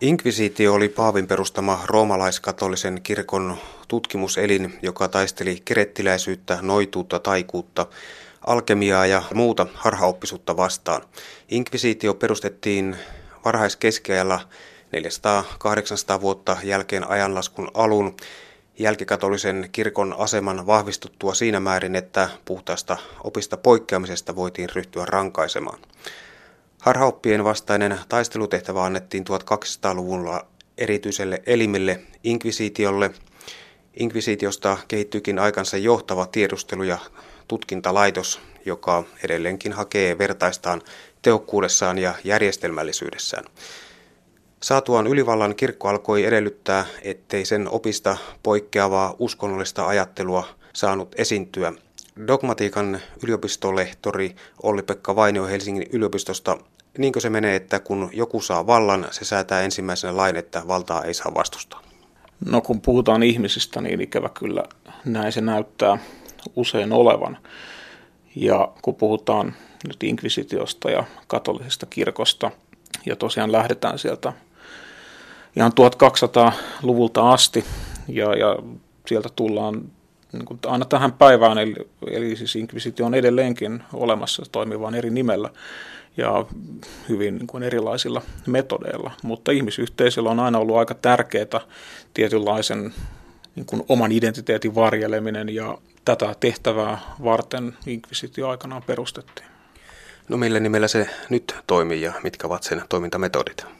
Inkvisiitio oli Paavin perustama roomalaiskatolisen kirkon tutkimuselin, joka taisteli kerettiläisyyttä, noituutta, taikuutta, alkemiaa ja muuta harhaoppisuutta vastaan. Inkvisiitio perustettiin varhaiskeskiajalla 400-800 vuotta jälkeen ajanlaskun alun jälkikatolisen kirkon aseman vahvistuttua siinä määrin, että puhtaasta opista poikkeamisesta voitiin ryhtyä rankaisemaan. Harhaoppien vastainen taistelutehtävä annettiin 1200-luvulla erityiselle elimelle inkvisiitiolle. Inkvisiitiosta kehittyykin aikansa johtava tiedustelu- ja tutkintalaitos, joka edelleenkin hakee vertaistaan tehokkuudessaan ja järjestelmällisyydessään. Saatuaan ylivallan kirkko alkoi edellyttää, ettei sen opista poikkeavaa uskonnollista ajattelua saanut esiintyä. Dogmatiikan yliopistolehtori Olli-Pekka Vainio Helsingin yliopistosta, niinkö se menee, että kun joku saa vallan, se säätää ensimmäisenä lain, että valtaa ei saa vastustaa? No kun puhutaan ihmisistä, niin ikävä kyllä näin se näyttää usein olevan. Ja kun puhutaan nyt inkvisitiosta ja katolisesta kirkosta, ja tosiaan lähdetään sieltä ihan 1200-luvulta asti, ja, ja sieltä tullaan niin kuin aina tähän päivään, eli, eli siis inkvisitio on edelleenkin olemassa, toimii vain eri nimellä ja hyvin niin kuin erilaisilla metodeilla. Mutta ihmisyhteisöllä on aina ollut aika tärkeää tietynlaisen niin kuin oman identiteetin varjeleminen ja tätä tehtävää varten inkvisitio aikanaan perustettiin. No millä nimellä se nyt toimii ja mitkä ovat sen toimintametodit?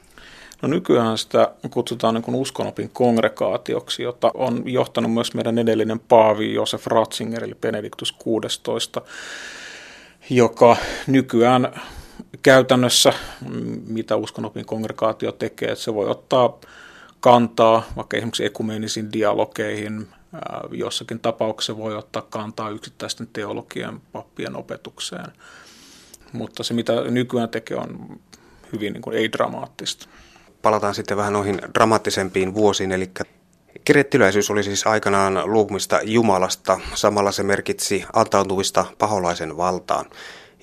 No nykyään sitä kutsutaan niin uskonopin kongregaatioksi, jota on johtanut myös meidän edellinen paavi Josef Ratzinger, eli Benediktus 16, joka nykyään käytännössä, mitä uskonopin kongregaatio tekee, että se voi ottaa kantaa vaikka esimerkiksi ekumeenisiin dialogeihin, jossakin tapauksessa voi ottaa kantaa yksittäisten teologian pappien opetukseen. Mutta se, mitä nykyään tekee, on hyvin niin kuin ei-dramaattista. Palataan sitten vähän noihin dramaattisempiin vuosiin, eli Kirettiläisyys oli siis aikanaan luopumista Jumalasta, samalla se merkitsi antautuvista paholaisen valtaan.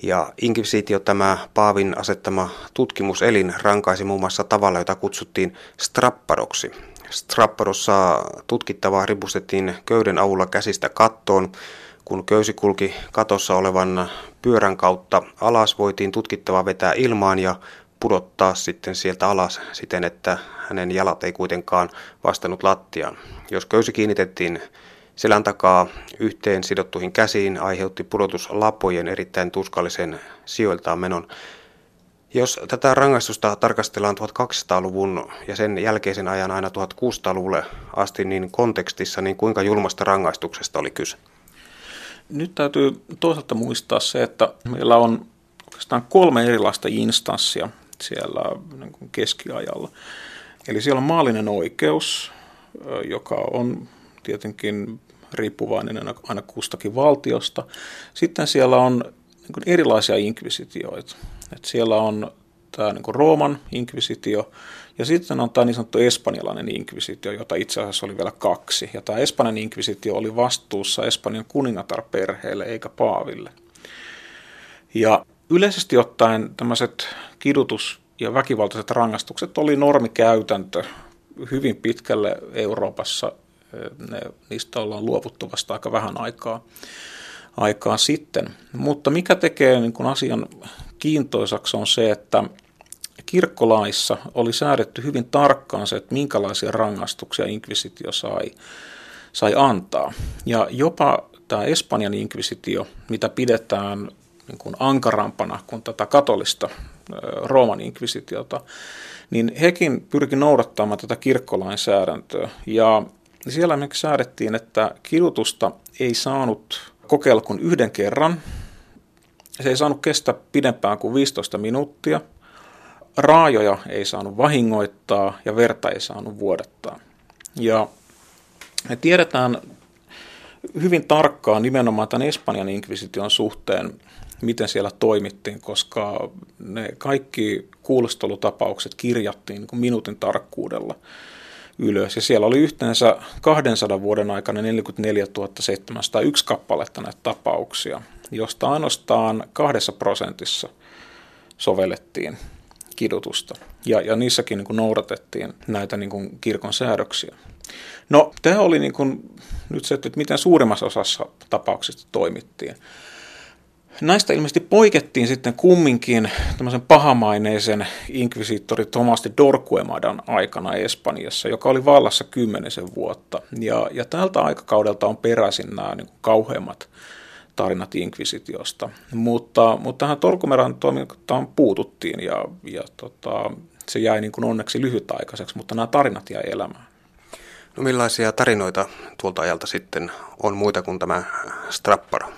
Ja inkvisitio, tämä Paavin asettama tutkimuselin, rankaisi muun muassa tavalla, jota kutsuttiin strapparoksi. Strapparossa tutkittavaa ripustettiin köyden avulla käsistä kattoon. Kun köysi kulki katossa olevan pyörän kautta alas, voitiin tutkittava vetää ilmaan ja pudottaa sitten sieltä alas siten, että hänen jalat ei kuitenkaan vastannut lattiaan. Jos köysi kiinnitettiin selän takaa yhteen sidottuihin käsiin, aiheutti pudotus lapojen erittäin tuskallisen sijoiltaan menon. Jos tätä rangaistusta tarkastellaan 1200-luvun ja sen jälkeisen ajan aina 1600-luvulle asti, niin kontekstissa, niin kuinka julmasta rangaistuksesta oli kyse? Nyt täytyy toisaalta muistaa se, että meillä on oikeastaan kolme erilaista instanssia siellä niin kuin keskiajalla. Eli siellä on maallinen oikeus, joka on tietenkin riippuvainen aina kustakin valtiosta. Sitten siellä on niin erilaisia inkvisitioita. Et siellä on tämä niin Rooman inkvisitio ja sitten on tämä niin sanottu espanjalainen inkvisitio, jota itse asiassa oli vielä kaksi. Ja tämä Espanjan inkvisitio oli vastuussa Espanjan kuningatarperheelle eikä paaville. Ja yleisesti ottaen tämmöiset kidutus- ja väkivaltaiset rangaistukset oli normikäytäntö hyvin pitkälle Euroopassa. Ne, niistä ollaan luovuttu vasta aika vähän aikaa, aikaa sitten. Mutta mikä tekee niin kuin asian kiintoisaksi on se, että kirkkolaissa oli säädetty hyvin tarkkaan se, että minkälaisia rangaistuksia inkvisitio sai, sai antaa. Ja jopa tämä Espanjan inkvisitio, mitä pidetään niin kuin ankarampana kuin tätä katolista Rooman inkvisitiota, niin hekin pyrki noudattamaan tätä kirkkolainsäädäntöä. Ja siellä me säädettiin, että kidutusta ei saanut kokeilla kuin yhden kerran. Se ei saanut kestää pidempään kuin 15 minuuttia. Raajoja ei saanut vahingoittaa ja verta ei saanut vuodattaa. Ja me tiedetään hyvin tarkkaan nimenomaan tämän Espanjan inkvisition suhteen, miten siellä toimittiin, koska ne kaikki kuulustelutapaukset kirjattiin niin kuin minuutin tarkkuudella ylös. Ja siellä oli yhteensä 200 vuoden aikana 44 701 kappaletta näitä tapauksia, josta ainoastaan kahdessa prosentissa sovellettiin kidutusta. Ja, ja niissäkin niin kuin noudatettiin näitä niin kuin kirkon säädöksiä. No, tämä oli niin kuin, nyt se, että miten suurimmassa osassa tapauksista toimittiin. Näistä ilmeisesti poikettiin sitten kumminkin tämmöisen pahamaineisen inkvisiittori Thomas de Dorquemadan aikana Espanjassa, joka oli vallassa kymmenisen vuotta. Ja, ja tältä aikakaudelta on peräisin nämä niin kuin kauheimmat tarinat inkvisitiosta. Mutta, mutta tähän Torkumeran toimintaan puututtiin ja, ja tota, se jäi niin kuin onneksi lyhytaikaiseksi, mutta nämä tarinat jäi elämään. No millaisia tarinoita tuolta ajalta sitten on muita kuin tämä Strapparo?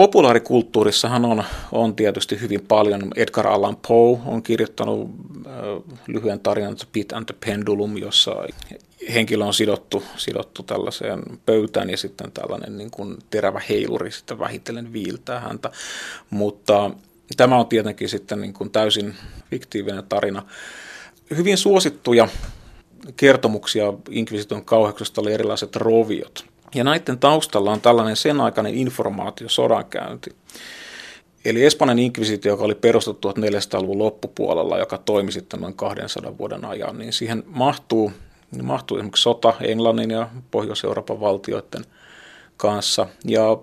Populaarikulttuurissahan on, on tietysti hyvin paljon. Edgar Allan Poe on kirjoittanut äh, lyhyen tarinan The Pit and the Pendulum, jossa henkilö on sidottu, sidottu tällaiseen pöytään ja sitten tällainen niin kuin terävä heiluri sitten vähitellen viiltää häntä. Mutta tämä on tietenkin sitten niin kuin täysin fiktiivinen tarina. Hyvin suosittuja kertomuksia inkvisition kauheuksesta oli erilaiset roviot. Ja näiden taustalla on tällainen sen aikainen informaatio, sodankäynti. Eli Espanjan inkvisitio, joka oli perustettu 1400-luvun loppupuolella, joka toimi sitten noin 200 vuoden ajan, niin siihen mahtuu, niin mahtuu esimerkiksi sota Englannin ja Pohjois-Euroopan valtioiden kanssa. Ja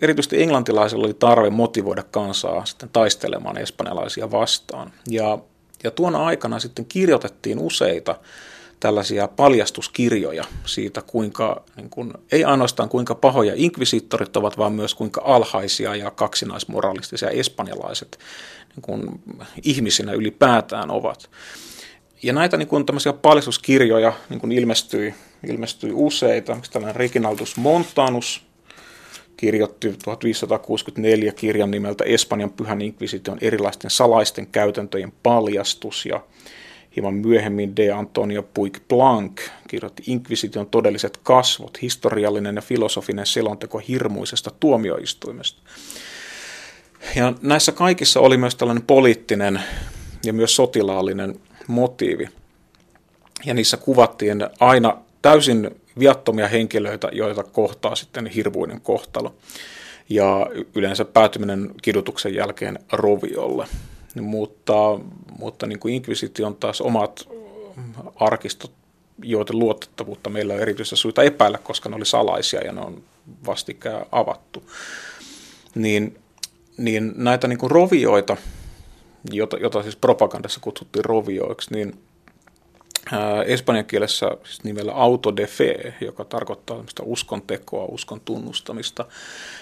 erityisesti englantilaisilla oli tarve motivoida kansaa sitten taistelemaan espanjalaisia vastaan. Ja, ja tuona aikana sitten kirjoitettiin useita tällaisia paljastuskirjoja siitä, kuinka, niin kuin, ei ainoastaan kuinka pahoja inkvisiittorit ovat, vaan myös kuinka alhaisia ja kaksinaismoralistisia espanjalaiset niin kuin, ihmisinä ylipäätään ovat. Ja näitä niin kuin, tämmöisiä paljastuskirjoja niin kuin ilmestyi, ilmestyi useita. Tällainen Reginaldus Montanus kirjoitti 1564 kirjan nimeltä Espanjan pyhän inkvisition erilaisten salaisten käytäntöjen paljastus. Ja Hieman myöhemmin de Antonio Puig Blanc kirjoitti Inquisition todelliset kasvot, historiallinen ja filosofinen selonteko hirmuisesta tuomioistuimesta. Ja näissä kaikissa oli myös tällainen poliittinen ja myös sotilaallinen motiivi. Ja niissä kuvattiin aina täysin viattomia henkilöitä, joita kohtaa sitten hirvuinen kohtalo. Ja yleensä päätyminen kidutuksen jälkeen roviolle mutta, mutta niin kuin Inquisition taas omat arkistot, joiden luotettavuutta meillä on erityisesti syytä epäillä, koska ne oli salaisia ja ne on vastikään avattu. Niin, niin näitä niin kuin rovioita, jota, jota siis propagandassa kutsuttiin rovioiksi, niin espanjan kielessä siis nimellä auto de fe, joka tarkoittaa uskon tekoa, uskon tunnustamista,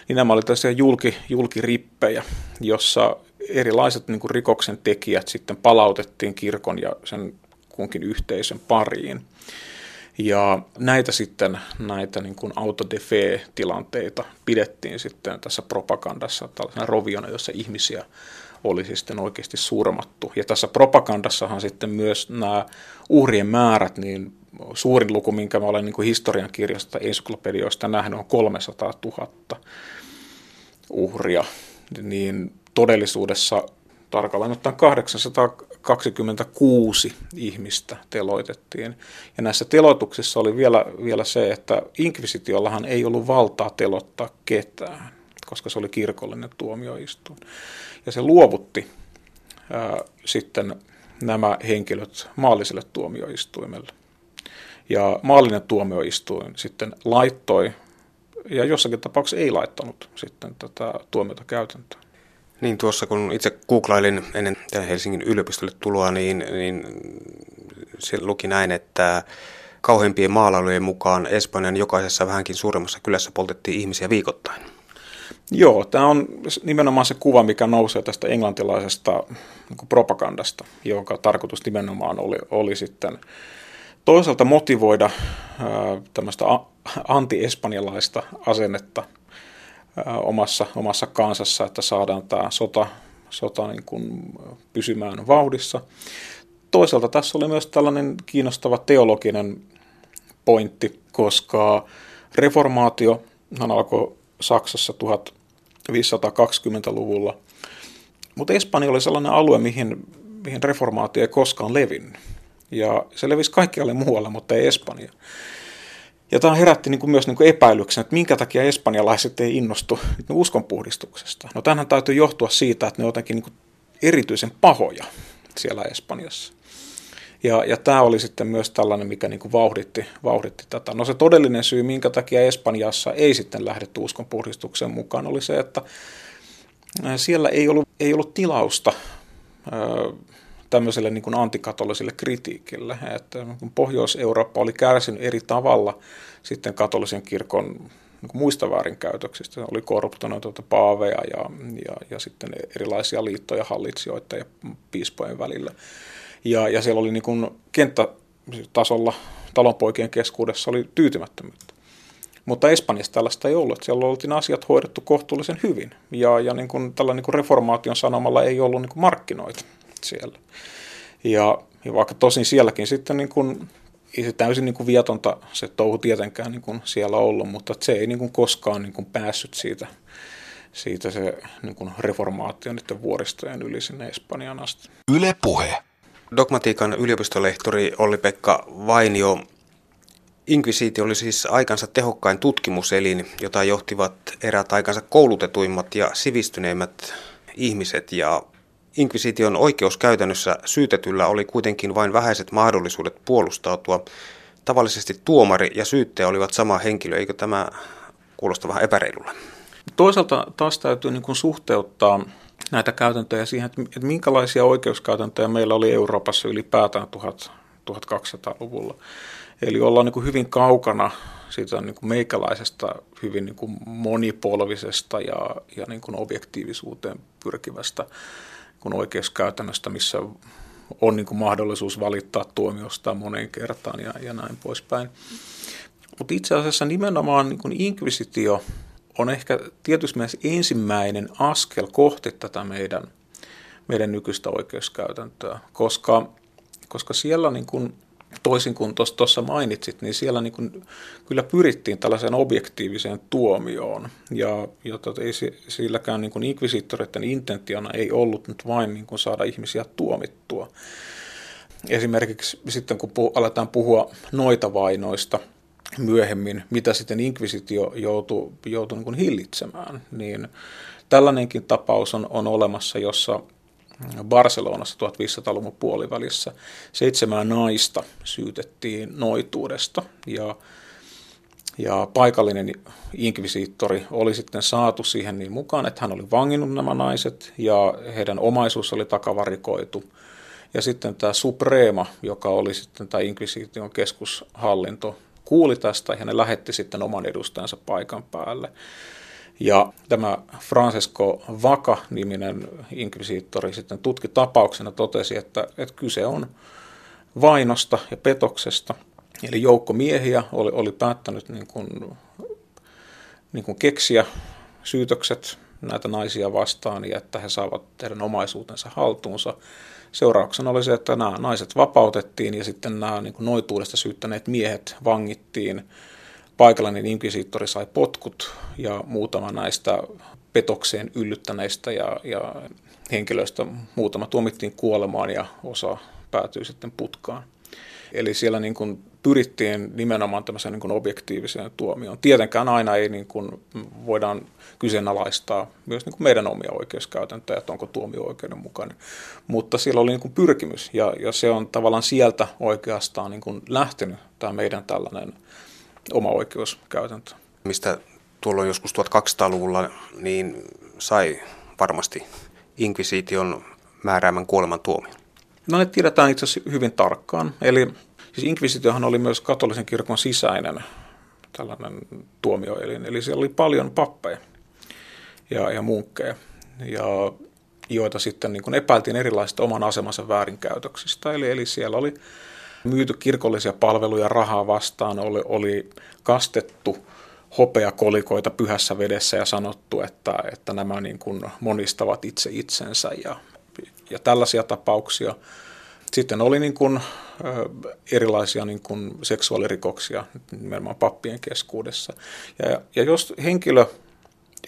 niin nämä olivat tällaisia julki, julkirippejä, jossa erilaiset niin kuin rikoksen tekijät sitten palautettiin kirkon ja sen kunkin yhteisön pariin. Ja näitä sitten, näitä niin kuin autodefe-tilanteita pidettiin sitten tässä propagandassa tällaisena roviona, jossa ihmisiä olisi sitten oikeasti surmattu. Ja tässä propagandassahan sitten myös nämä uhrien määrät, niin suurin luku, minkä mä olen niin kuin historian kirjasta ensyklopedioista nähnyt, on 300 000 uhria. Niin todellisuudessa tarkalleen ottaen 826 ihmistä teloitettiin. Ja näissä teloituksissa oli vielä, vielä se, että inkvisitiollahan ei ollut valtaa telottaa ketään, koska se oli kirkollinen tuomioistuin. Ja se luovutti ää, sitten nämä henkilöt maalliselle tuomioistuimelle. Ja maallinen tuomioistuin sitten laittoi, ja jossakin tapauksessa ei laittanut sitten tätä tuomiota käytäntöön. Niin tuossa kun itse googlailin ennen Helsingin yliopistolle tuloa, niin, niin se luki näin, että kauheimpien maalailujen mukaan Espanjan jokaisessa vähänkin suuremmassa kylässä poltettiin ihmisiä viikoittain. Joo, tämä on nimenomaan se kuva, mikä nousee tästä englantilaisesta niin propagandasta, jonka tarkoitus nimenomaan oli, oli sitten toisaalta motivoida ää, tämmöistä anti-espanjalaista asennetta omassa, omassa kansassa, että saadaan tämä sota, sota niin kuin pysymään vauhdissa. Toisaalta tässä oli myös tällainen kiinnostava teologinen pointti, koska reformaatio alkoi Saksassa 1520-luvulla, mutta Espanja oli sellainen alue, mihin, mihin reformaatio ei koskaan levinnyt. Ja se levisi kaikkialle muualle, mutta ei Espanja. Ja tämä herätti niin kuin myös niin kuin epäilyksen, että minkä takia espanjalaiset ei innostu uskonpuhdistuksesta. No tämähän täytyy johtua siitä, että ne on jotenkin niin kuin erityisen pahoja. siellä Espanjassa. Ja, ja tämä oli sitten myös tällainen, mikä niin kuin vauhditti, vauhditti tätä. No se todellinen syy, minkä takia Espanjassa ei sitten lähdetty uskonpuhdistuksen mukaan, oli se, että siellä ei ollut, ei ollut tilausta tämmöiselle niin kuin antikatoliselle kritiikille, että Pohjois-Eurooppa oli kärsinyt eri tavalla sitten katolisen kirkon niin kuin muista väärinkäytöksistä. Oli korruptoituneita paaveja ja, ja, ja sitten erilaisia liittoja hallitsijoita ja piispojen välillä. Ja, ja siellä oli niin kuin kenttätasolla talonpoikien keskuudessa oli tyytymättömyyttä. Mutta Espanjassa tällaista ei ollut. Siellä oltiin asiat hoidettu kohtuullisen hyvin. Ja, ja niin kuin, tällä niin kuin reformaation sanomalla ei ollut niin kuin markkinoita siellä. Ja, ja vaikka tosin sielläkin sitten niin kuin, ei se täysin niin kuin vietonta se touhu tietenkään niin kuin siellä ollut, mutta se ei niin kuin koskaan niin kuin päässyt siitä, siitä se niin kuin reformaatio niiden vuoristojen yli sinne Espanjan asti. Yle puhe. Dogmatiikan yliopistolehtori Olli-Pekka Vainio. Inkvisiitio oli siis aikansa tehokkain tutkimuselin, jota johtivat erät aikansa koulutetuimmat ja sivistyneimmät ihmiset. Ja Inkvisition oikeuskäytännössä syytetyllä oli kuitenkin vain vähäiset mahdollisuudet puolustautua. Tavallisesti tuomari ja syyttäjä olivat sama henkilö, eikö tämä kuulosta vähän epäreilulle? Toisaalta taas täytyy niin kuin suhteuttaa näitä käytäntöjä siihen, että minkälaisia oikeuskäytäntöjä meillä oli Euroopassa ylipäätään 1200-luvulla. Eli ollaan niin kuin hyvin kaukana siitä niin kuin meikäläisestä hyvin niin kuin monipolvisesta ja, ja niin kuin objektiivisuuteen pyrkivästä kun oikeuskäytännöstä, missä on niin kuin mahdollisuus valittaa tuomiosta moneen kertaan ja, ja näin poispäin. Mutta itse asiassa nimenomaan niin kuin inkvisitio on ehkä tietysti mielessä ensimmäinen askel kohti tätä meidän, meidän nykyistä oikeuskäytäntöä, koska, koska siellä niin kuin, toisin kuin tuossa mainitsit, niin siellä niin kuin, kyllä pyrittiin tällaiseen objektiiviseen tuomioon. Ja, ja tot, ei silläkään niin kuin inkvisiittoreiden intentiona ei ollut nyt vain niin kuin saada ihmisiä tuomittua. Esimerkiksi sitten kun puh- aletaan puhua noita vainoista – myöhemmin, mitä sitten inkvisitio joutui, joutui niin hillitsemään, niin tällainenkin tapaus on, on olemassa, jossa Barcelonassa 1500-luvun puolivälissä seitsemää naista syytettiin noituudesta ja, ja paikallinen inkvisiittori oli sitten saatu siihen niin mukaan, että hän oli vanginnut nämä naiset ja heidän omaisuus oli takavarikoitu. Ja sitten tämä Suprema, joka oli sitten tämä inkvisiition keskushallinto, kuuli tästä ja ne lähetti sitten oman edustajansa paikan päälle. Ja tämä Francesco Vaca-niminen inkvisiittori sitten tutki tapauksena totesi, että, että kyse on vainosta ja petoksesta. Eli joukko miehiä oli, oli päättänyt niin kuin, niin kuin keksiä syytökset näitä naisia vastaan ja että he saavat tehdä omaisuutensa haltuunsa. Seurauksena oli se, että nämä naiset vapautettiin ja sitten nämä niin kuin noituudesta syyttäneet miehet vangittiin. Paikallinen inkvisiittori sai potkut ja muutama näistä petokseen yllyttäneistä ja, ja henkilöistä muutama tuomittiin kuolemaan ja osa päätyi sitten putkaan. Eli siellä niin kuin pyrittiin nimenomaan tämmöiseen niin kuin objektiiviseen tuomioon. Tietenkään aina ei niin kuin voidaan kyseenalaistaa myös niin kuin meidän omia oikeuskäytäntöjä, että onko tuomio oikeudenmukainen. Mutta siellä oli niin kuin pyrkimys ja, ja se on tavallaan sieltä oikeastaan niin kuin lähtenyt tämä meidän tällainen oma oikeuskäytäntö. Mistä tuolloin joskus 1200-luvulla niin sai varmasti inkvisiition määräämän kuoleman tuomion? No ne tiedetään itse asiassa hyvin tarkkaan. Eli siis inkvisitiohan oli myös katolisen kirkon sisäinen tällainen tuomioelin. Eli siellä oli paljon pappeja ja, ja munkkeja, ja joita sitten niin kuin epäiltiin erilaisista oman asemansa väärinkäytöksistä. Eli, eli siellä oli myyty kirkollisia palveluja rahaa vastaan, oli, oli kastettu hopeakolikoita pyhässä vedessä ja sanottu, että, että nämä niin kuin monistavat itse itsensä ja, ja tällaisia tapauksia. Sitten oli niin kuin, erilaisia niin kuin seksuaalirikoksia nimenomaan pappien keskuudessa. Ja, ja jos henkilö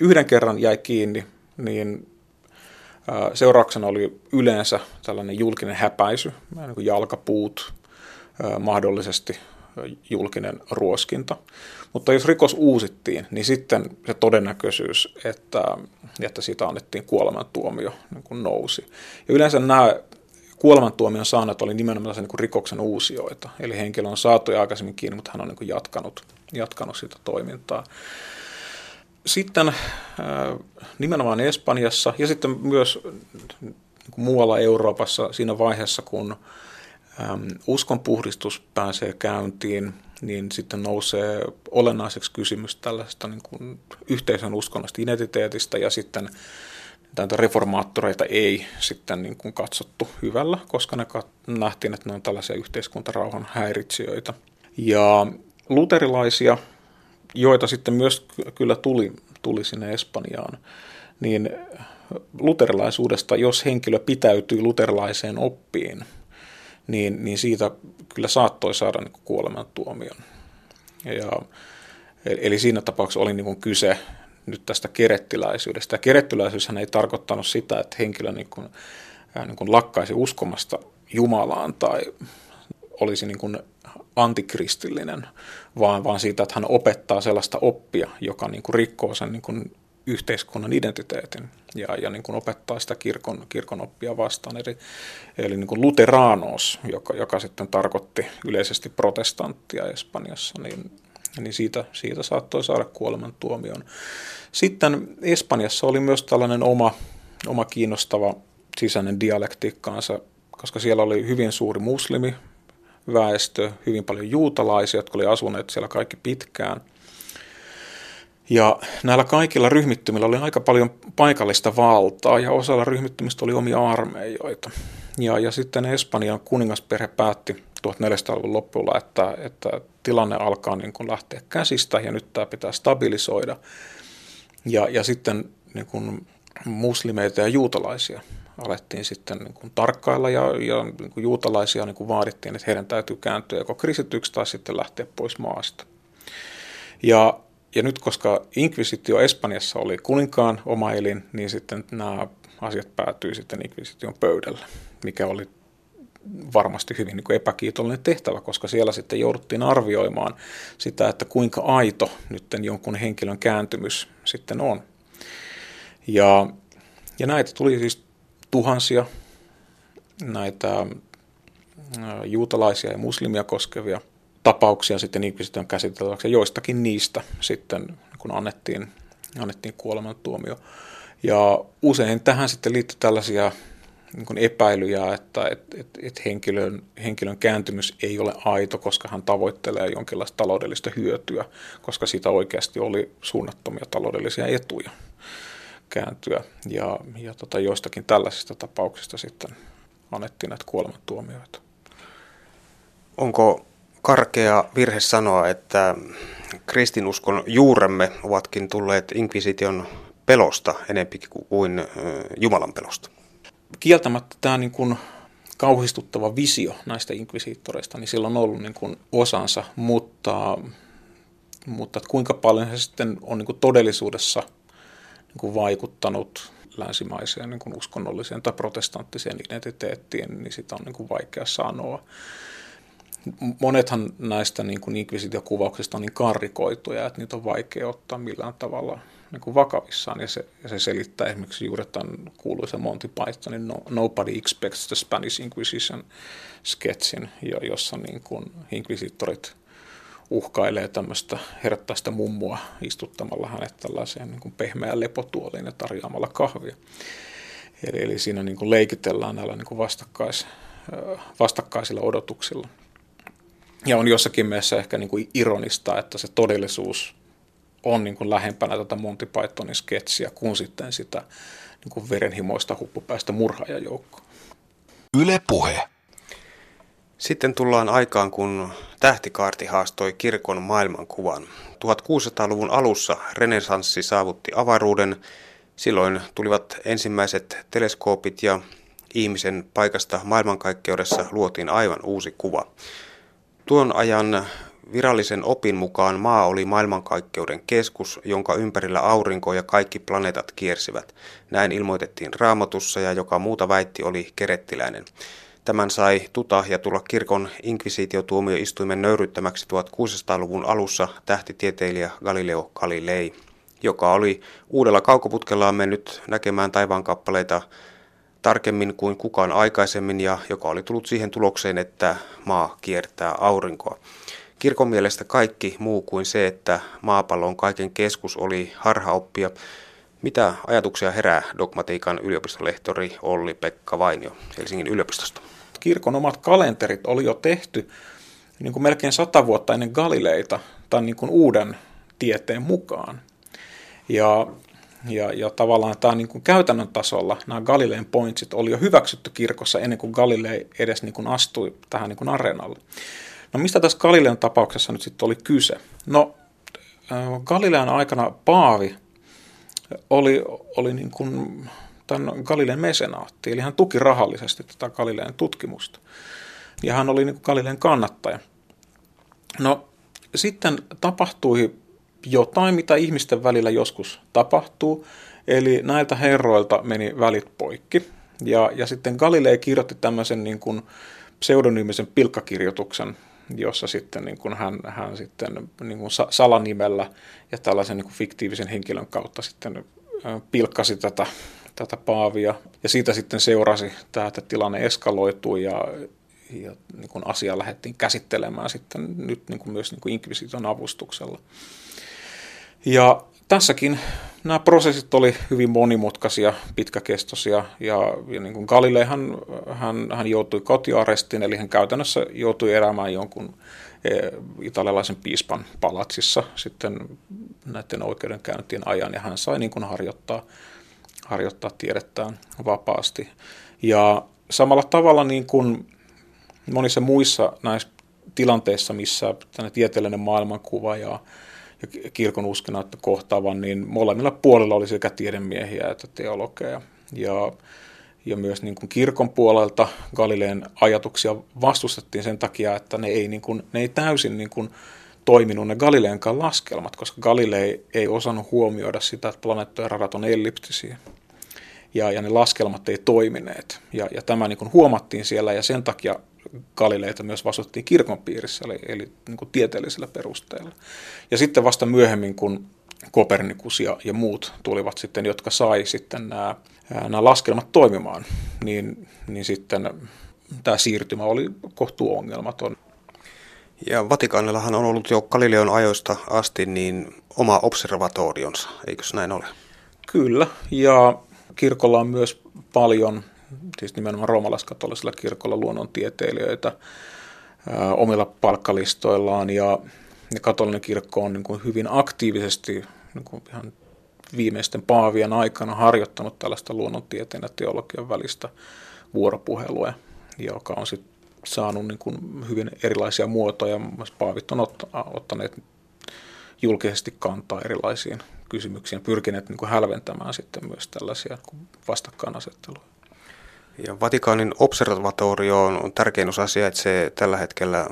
yhden kerran jäi kiinni, niin seurauksena oli yleensä tällainen julkinen häpäisy, niin kuin jalkapuut, mahdollisesti julkinen ruoskinta. Mutta jos rikos uusittiin, niin sitten se todennäköisyys, että, että siitä annettiin kuolemantuomio niin kuin nousi. Ja yleensä nämä kuolemantuomion saanut oli nimenomaan niin kuin rikoksen uusioita. Eli henkilö on saatu jo aikaisemmin kiinni, mutta hän on niin kuin jatkanut, jatkanut sitä toimintaa. Sitten nimenomaan Espanjassa ja sitten myös niin kuin muualla Euroopassa siinä vaiheessa, kun uskonpuhdistus pääsee käyntiin, niin sitten nousee olennaiseksi kysymys tällaista niin kuin yhteisön uskonnosta identiteetistä ja sitten näitä reformaattoreita ei sitten niin kuin katsottu hyvällä, koska ne nähtiin, että ne on tällaisia yhteiskuntarauhan häiritsijöitä. Ja luterilaisia, joita sitten myös kyllä tuli, tuli sinne Espanjaan, niin luterilaisuudesta, jos henkilö pitäytyy luterilaiseen oppiin, niin, niin siitä kyllä saattoi saada niin kuolemantuomion. Ja, eli siinä tapauksessa oli niin kyse nyt tästä kerettiläisyydestä. Ja kerettiläisyyshän ei tarkoittanut sitä, että henkilö niin kuin, niin kuin lakkaisi uskomasta Jumalaan tai olisi niin kuin antikristillinen, vaan, vaan siitä, että hän opettaa sellaista oppia, joka niin kuin rikkoo sen niin kuin yhteiskunnan identiteetin ja, ja niin kuin opettaa sitä kirkon, kirkon oppia vastaan. Eli, eli niin kuin luteraanos, joka, joka sitten tarkoitti yleisesti protestanttia Espanjassa, niin, niin siitä, siitä saattoi saada kuolemantuomion. Sitten Espanjassa oli myös tällainen oma, oma kiinnostava sisäinen dialektiikkaansa, koska siellä oli hyvin suuri muslimi, väestö, hyvin paljon juutalaisia, jotka oli asuneet siellä kaikki pitkään – ja näillä kaikilla ryhmittymillä oli aika paljon paikallista valtaa ja osalla ryhmittymistä oli omia armeijoita. Ja, ja sitten Espanjan kuningasperhe päätti 1400-luvun loppulla, että, että tilanne alkaa niin kuin lähteä käsistä ja nyt tämä pitää stabilisoida. Ja, ja sitten niin kuin muslimeita ja juutalaisia alettiin sitten niin kuin tarkkailla ja, ja niin kuin juutalaisia niin kuin vaadittiin, että heidän täytyy kääntyä joko kristityksi tai sitten lähteä pois maasta. Ja ja nyt koska inkvisitio Espanjassa oli kuninkaan oma elin, niin sitten nämä asiat päätyi sitten inkvisition pöydälle, mikä oli varmasti hyvin niin kuin epäkiitollinen tehtävä, koska siellä sitten jouduttiin arvioimaan sitä, että kuinka aito nyt jonkun henkilön kääntymys sitten on. Ja, ja näitä tuli siis tuhansia näitä juutalaisia ja muslimia koskevia tapauksia sitten inkvisition käsiteltäväksi joistakin niistä sitten kun annettiin, annettiin kuolemantuomio. Ja usein tähän sitten liittyy tällaisia niin kuin epäilyjä, että et, et, et henkilön, henkilön kääntymys ei ole aito, koska hän tavoittelee jonkinlaista taloudellista hyötyä, koska siitä oikeasti oli suunnattomia taloudellisia etuja kääntyä. Ja, ja tota, joistakin tällaisista tapauksista sitten annettiin näitä kuolemantuomioita. Onko karkea virhe sanoa, että kristinuskon juuremme ovatkin tulleet inkvisition pelosta enempi kuin Jumalan pelosta. Kieltämättä tämä niin kuin kauhistuttava visio näistä inkvisiittoreista, niin sillä on ollut niin kuin osansa, mutta, mutta kuinka paljon se sitten on niin kuin todellisuudessa niin kuin vaikuttanut länsimaiseen niin kuin uskonnolliseen tai protestanttiseen identiteettiin, niin sitä on niin kuin vaikea sanoa monethan näistä niin kuin inkvisitiokuvauksista on niin karrikoituja, että niitä on vaikea ottaa millään tavalla niin kuin vakavissaan. Ja se, ja se selittää esimerkiksi juuri tämän kuuluisen Monty Pythonin no, Nobody Expects the Spanish Inquisition sketsin, jossa niin kuin inkvisitorit uhkailee tämmöistä herttäistä mummua istuttamalla hänet tällaiseen niin kuin pehmeään lepotuoliin ja tarjoamalla kahvia. Eli, eli siinä niin kuin leikitellään näillä niin kuin vastakkais, vastakkaisilla odotuksilla. Ja on jossakin mielessä ehkä niin kuin ironista, että se todellisuus on niin kuin lähempänä tätä Monty Pythonin sketsiä kuin sitten sitä niin kuin verenhimoista huppupäistä murhaajajoukkoa. Yle puhe. Sitten tullaan aikaan, kun tähtikaarti haastoi kirkon maailmankuvan. 1600-luvun alussa renesanssi saavutti avaruuden. Silloin tulivat ensimmäiset teleskoopit ja ihmisen paikasta maailmankaikkeudessa luotiin aivan uusi kuva. Tuon ajan virallisen opin mukaan maa oli maailmankaikkeuden keskus, jonka ympärillä aurinko ja kaikki planeetat kiersivät. Näin ilmoitettiin raamatussa ja joka muuta väitti oli kerettiläinen. Tämän sai tuta ja tulla kirkon inkvisitiotuomioistuimen nöyryttämäksi 1600-luvun alussa tähtitieteilijä Galileo Galilei, joka oli uudella kaukoputkellaan mennyt näkemään taivaan kappaleita tarkemmin kuin kukaan aikaisemmin ja joka oli tullut siihen tulokseen, että maa kiertää aurinkoa. Kirkon mielestä kaikki muu kuin se, että maapallon kaiken keskus oli harhaoppia. Mitä ajatuksia herää dogmatiikan yliopistolehtori Olli-Pekka Vainio Helsingin yliopistosta? Kirkon omat kalenterit oli jo tehty niin kuin melkein sata vuotta ennen Galileita tämän niin kuin uuden tieteen mukaan. Ja, ja, ja tavallaan tämä niin kuin käytännön tasolla nämä Galileen pointsit oli jo hyväksytty kirkossa ennen kuin Galilei edes niin kuin astui tähän niin kuin areenalle. No mistä tässä Galilean tapauksessa nyt sitten oli kyse? No Galilean aikana Paavi oli, oli niin kuin tämän Galilean mesenaatti, eli hän tuki rahallisesti tätä Galilean tutkimusta. Ja hän oli niin Galilean kannattaja. No sitten tapahtui jotain, mitä ihmisten välillä joskus tapahtuu, eli näiltä herroilta meni välit poikki. Ja, ja sitten Galilei kirjoitti tämmöisen niin kuin pseudonyymisen pilkkakirjoituksen jossa sitten niin kuin hän, hän sitten niin kuin salanimellä ja tällaisen niin kuin fiktiivisen henkilön kautta sitten pilkkasi tätä, tätä paavia. Ja siitä sitten seurasi tämä, että tilanne eskaloitui ja, ja niin kuin asiaa lähdettiin käsittelemään sitten nyt niin kuin myös niin kuin inkvisition avustuksella. Ja tässäkin nämä prosessit oli hyvin monimutkaisia, pitkäkestoisia ja, ja niin kuin Galilei hän, hän, joutui kotiarestiin, eli hän käytännössä joutui elämään jonkun e, italialaisen piispan palatsissa sitten näiden oikeudenkäyntien ajan ja hän sai niin kuin harjoittaa, harjoittaa tiedettään vapaasti. Ja samalla tavalla niin kuin monissa muissa näissä tilanteissa, missä tieteellinen maailmankuva ja ja kirkon uskonnoitta kohtaavan, niin molemmilla puolilla oli sekä tiedemiehiä että teologeja. Ja, ja myös niin kuin kirkon puolelta Galileen ajatuksia vastustettiin sen takia, että ne ei, niin kuin, ne ei täysin niin kuin toiminut ne Galileenkaan laskelmat, koska Galilei ei osannut huomioida sitä, että planeettojen radat on elliptisiä. Ja, ja ne laskelmat ei toimineet. Ja, ja tämä niin kuin huomattiin siellä ja sen takia Galileita myös vastustettiin kirkon piirissä, eli, eli niin kuin tieteellisellä perusteella. Ja sitten vasta myöhemmin, kun Kopernikus ja, ja muut tulivat sitten, jotka sai sitten nämä, nämä laskelmat toimimaan, niin, niin sitten tämä siirtymä oli kohtuu ongelmaton. Ja Vatikaanillahan on ollut jo Galileon ajoista asti niin oma observatorionsa, eikö näin ole? Kyllä, ja kirkolla on myös paljon siis nimenomaan roomalaiskatolisella kirkolla luonnontieteilijöitä ää, omilla palkkalistoillaan ja, ja katolinen kirkko on niin kuin hyvin aktiivisesti niin kuin ihan viimeisten paavien aikana harjoittanut tällaista luonnontieteen ja teologian välistä vuoropuhelua, joka on sitten saanut niin kuin hyvin erilaisia muotoja. Paavit on ottaneet julkisesti kantaa erilaisiin kysymyksiin, pyrkineet niin kuin hälventämään sitten myös tällaisia vastakkainasetteluja. Ja Vatikaanin observatorio on tärkein osa se tällä hetkellä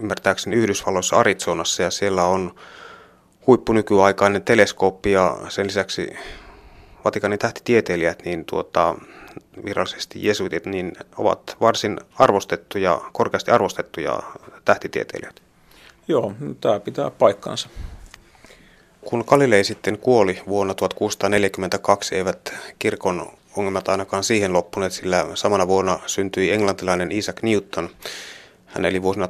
ymmärtääkseni Yhdysvalloissa Arizonassa ja siellä on huippunykyaikainen teleskooppi ja sen lisäksi Vatikaanin tähtitieteilijät, niin tuota, virallisesti jesuitit, niin ovat varsin arvostettuja, korkeasti arvostettuja tähtitieteilijöitä. Joo, tämä pitää paikkansa. Kun Galilei sitten kuoli vuonna 1642, eivät kirkon ongelmat ainakaan siihen loppuneet, sillä samana vuonna syntyi englantilainen Isaac Newton. Hän eli vuosina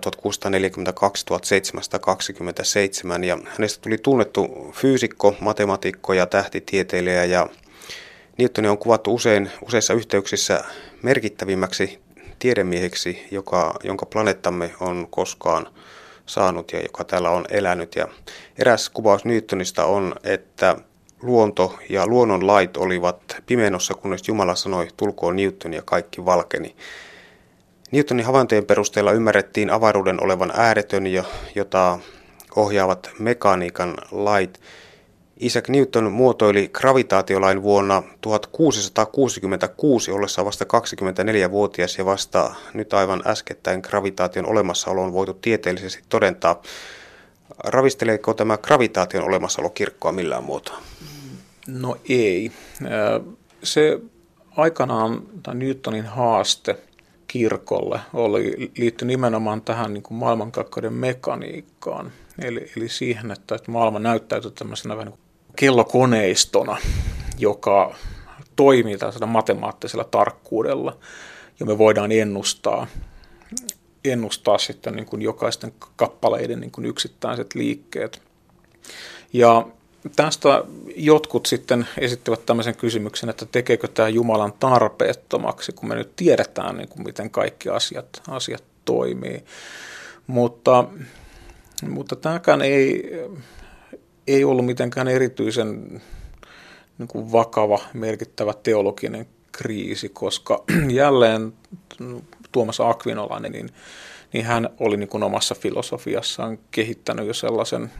1642-1727 ja hänestä tuli tunnettu fyysikko, matemaatikko ja tähtitieteilijä ja Newton on kuvattu usein, useissa yhteyksissä merkittävimmäksi tiedemieheksi, joka, jonka planeettamme on koskaan saanut ja joka täällä on elänyt. Ja eräs kuvaus Newtonista on, että luonto ja luonnon lait olivat pimenossa, kunnes Jumala sanoi, tulkoon Newton ja kaikki valkeni. Newtonin havaintojen perusteella ymmärrettiin avaruuden olevan ääretön, jota ohjaavat mekaniikan lait. Isaac Newton muotoili gravitaatiolain vuonna 1666 ollessa vasta 24-vuotias ja vasta nyt aivan äskettäin gravitaation olemassaolo on voitu tieteellisesti todentaa. Ravisteleeko tämä gravitaation olemassaolo kirkkoa millään muotoa? No ei. Se aikanaan tämä Newtonin haaste kirkolle oli, liittyi nimenomaan tähän niin kuin maailmankaikkeuden mekaniikkaan. Eli, eli siihen, että, että maailma näyttäytyy tämmöisenä vähän niin kellokoneistona, joka toimii tällaisella matemaattisella tarkkuudella ja me voidaan ennustaa, ennustaa sitten niin kuin jokaisten kappaleiden niin kuin yksittäiset liikkeet. Ja tästä jotkut sitten esittävät tämmöisen kysymyksen, että tekeekö tämä Jumalan tarpeettomaksi, kun me nyt tiedetään, niin kuin miten kaikki asiat, asiat toimii. Mutta, mutta tämäkään ei, ei ollut mitenkään erityisen niin kuin vakava, merkittävä teologinen kriisi, koska jälleen Tuomas Akvinolainen, niin, niin hän oli niin kuin omassa filosofiassaan kehittänyt jo sellaisen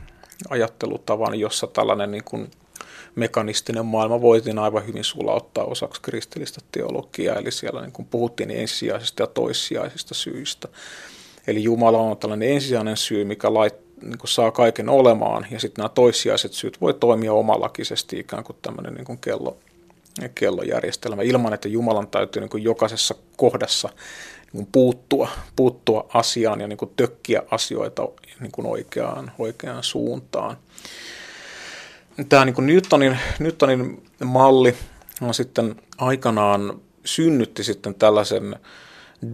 ajattelutavan, jossa tällainen niin kuin mekanistinen maailma voitiin aivan hyvin sulauttaa osaksi kristillistä teologiaa, eli siellä niin kuin puhuttiin ensisijaisista ja toissijaisista syistä. Eli Jumala on tällainen ensisijainen syy, mikä lait, niin kuin saa kaiken olemaan, ja sitten nämä toissijaiset syyt voi toimia omalakisesti ikään kuin tämmöinen niin kuin kello, kellojärjestelmä, ilman että Jumalan täytyy niin kuin jokaisessa kohdassa niin puuttua, puuttua asiaan ja niin kuin tökkiä asioita niin kuin oikeaan, oikeaan suuntaan. Tämä niin kuin Newtonin, Newtonin malli on sitten aikanaan synnytti sitten tällaisen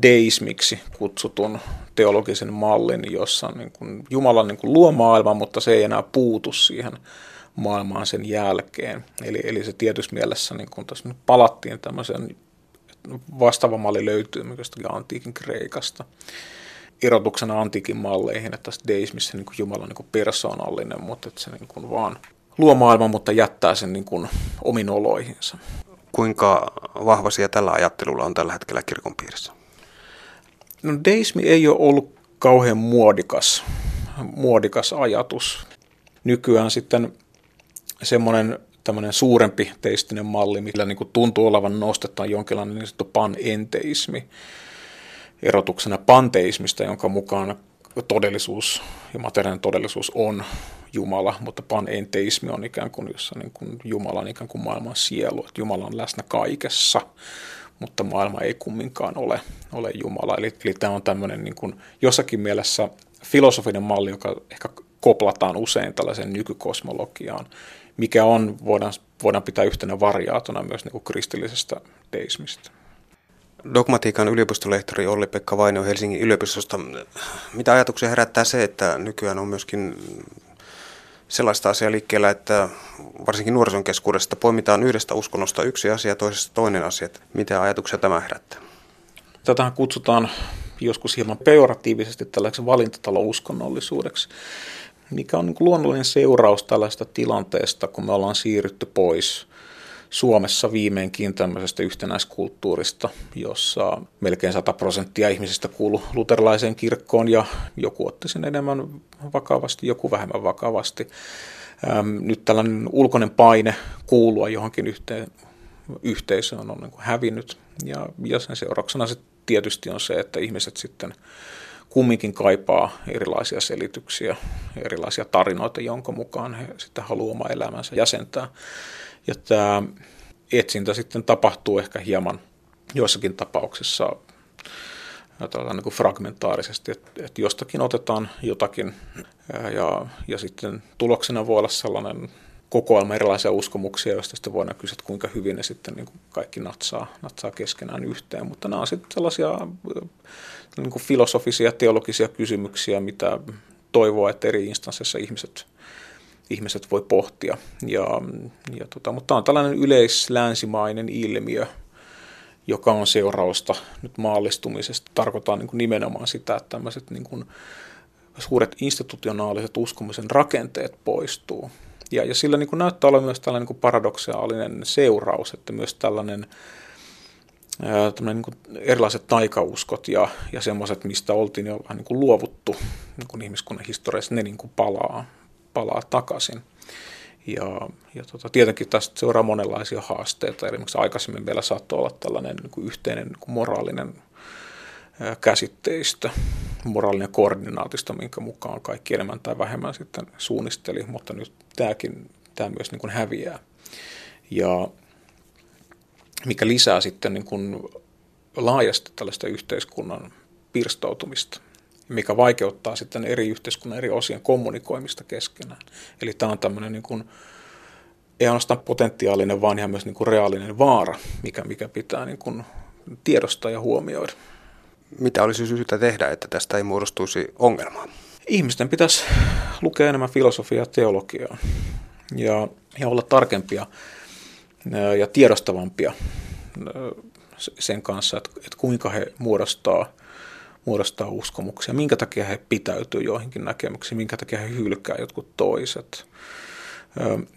deismiksi kutsutun teologisen mallin, jossa niin kuin Jumala niin kuin luo maailman, mutta se ei enää puutu siihen maailmaan sen jälkeen. Eli, eli se tietyssä mielessä, niin kun tässä nyt palattiin tämmöisen vastaava malli löytyy jostakin antiikin Kreikasta erotuksena antiikin malleihin, että tässä deismissä niin kuin Jumala on niin kuin persoonallinen, mutta että se niin kuin vaan luo maailman, mutta jättää sen niin kuin omin oloihinsa. Kuinka vahvasia tällä ajattelulla on tällä hetkellä kirkon piirissä? No deismi ei ole ollut kauhean muodikas, muodikas ajatus. Nykyään sitten semmoinen tämmöinen suurempi teistinen malli, millä niin kuin tuntuu olevan nostetaan jonkinlainen niin sanottu panenteismi erotuksena panteismista, jonka mukaan todellisuus ja materiaalinen todellisuus on Jumala, mutta panenteismi on ikään kuin, jossa niin kuin Jumala on ikään kuin maailman sielu, että Jumala on läsnä kaikessa, mutta maailma ei kumminkaan ole, ole Jumala. Eli, eli tämä on tämmöinen niin kuin jossakin mielessä filosofinen malli, joka ehkä koplataan usein tällaiseen nykykosmologiaan, mikä on, voidaan, voidaan pitää yhtenä variaatona myös niin kuin kristillisestä deismistä. Dogmatiikan yliopistolehtori Olli-Pekka Vainio Helsingin yliopistosta. Mitä ajatuksia herättää se, että nykyään on myöskin sellaista asiaa liikkeellä, että varsinkin nuorison keskuudesta poimitaan yhdestä uskonnosta yksi asia ja toisesta toinen asia. Mitä ajatuksia tämä herättää? Tätä kutsutaan joskus hieman pejoratiivisesti tällaiseksi valintatalo-uskonnollisuudeksi, mikä on niin luonnollinen seuraus tällaista tilanteesta, kun me ollaan siirrytty pois Suomessa viimeinkin tämmöisestä yhtenäiskulttuurista, jossa melkein 100 prosenttia ihmisistä kuuluu luterilaiseen kirkkoon ja joku otti sen enemmän vakavasti, joku vähemmän vakavasti. Nyt tällainen ulkoinen paine kuulua johonkin yhteen, yhteisöön on niin hävinnyt ja, ja sen seurauksena se tietysti on se, että ihmiset sitten kumminkin kaipaa erilaisia selityksiä, erilaisia tarinoita, jonka mukaan he sitten haluaa oma elämänsä jäsentää. Ja tämä etsintä sitten tapahtuu ehkä hieman joissakin tapauksissa niin kuin fragmentaarisesti, että, että jostakin otetaan jotakin ja, ja sitten tuloksena voi olla sellainen kokoelma erilaisia uskomuksia, joista sitten voidaan kysyä, että kuinka hyvin ne sitten niin kuin kaikki natsaa, natsaa keskenään yhteen. Mutta nämä on sitten sellaisia niin kuin filosofisia, teologisia kysymyksiä, mitä toivoa, että eri instansseissa ihmiset, ihmiset voi pohtia. Ja, ja tota, mutta tämä on tällainen yleislänsimainen ilmiö, joka on seurausta nyt maallistumisesta. Tarkoittaa niin kuin nimenomaan sitä, että tämmöiset niin kuin suuret institutionaaliset uskomisen rakenteet poistuu. Ja, ja sillä niin kuin näyttää olevan myös tällainen niin kuin paradoksiaalinen seuraus, että myös tällainen niin kuin erilaiset taikauskot ja, ja semmoiset, mistä oltiin jo vähän niin kuin luovuttu niin kuin ihmiskunnan historiassa, ne niin kuin palaa, palaa takaisin. Ja, ja tota, tietenkin tästä seuraa monenlaisia haasteita. Esimerkiksi aikaisemmin meillä saattoi olla tällainen niin kuin yhteinen niin kuin moraalinen käsitteistä, moraalinen koordinaatista, minkä mukaan kaikki enemmän tai vähemmän sitten suunnisteli, mutta nyt tämäkin tämä myös niin kuin häviää. Ja mikä lisää sitten niin kuin laajasti tällaista yhteiskunnan pirstoutumista, mikä vaikeuttaa sitten eri yhteiskunnan eri osien kommunikoimista keskenään. Eli tämä on tämmöinen niin kuin ei ainoastaan potentiaalinen, vaan ihan myös niin kuin reaalinen vaara, mikä, mikä pitää niin kuin tiedostaa ja huomioida. Mitä olisi syytä tehdä, että tästä ei muodostuisi ongelmaa? Ihmisten pitäisi lukea enemmän filosofiaa ja teologiaa ja, ja olla tarkempia ja tiedostavampia sen kanssa, että, että kuinka he muodostaa, muodostaa uskomuksia, minkä takia he pitäytyy joihinkin näkemyksiin, minkä takia he hylkää jotkut toiset.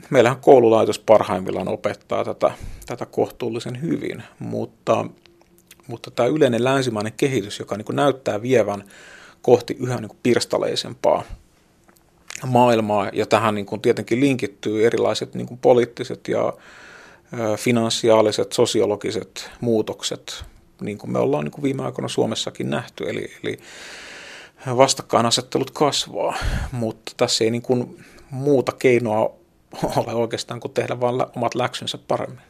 Meillähän koululaitos parhaimmillaan opettaa tätä, tätä kohtuullisen hyvin, mutta, mutta tämä yleinen länsimainen kehitys, joka niin näyttää vievän kohti yhä niin pirstaleisempaa maailmaa, ja tähän niin kuin tietenkin linkittyy erilaiset niin kuin poliittiset ja finanssiaaliset, sosiologiset muutokset, niin kuin me ollaan niin kuin viime aikoina Suomessakin nähty, eli, eli vastakkainasettelut kasvaa, mutta tässä ei niin kuin muuta keinoa ole oikeastaan kuin tehdä vain omat läksynsä paremmin.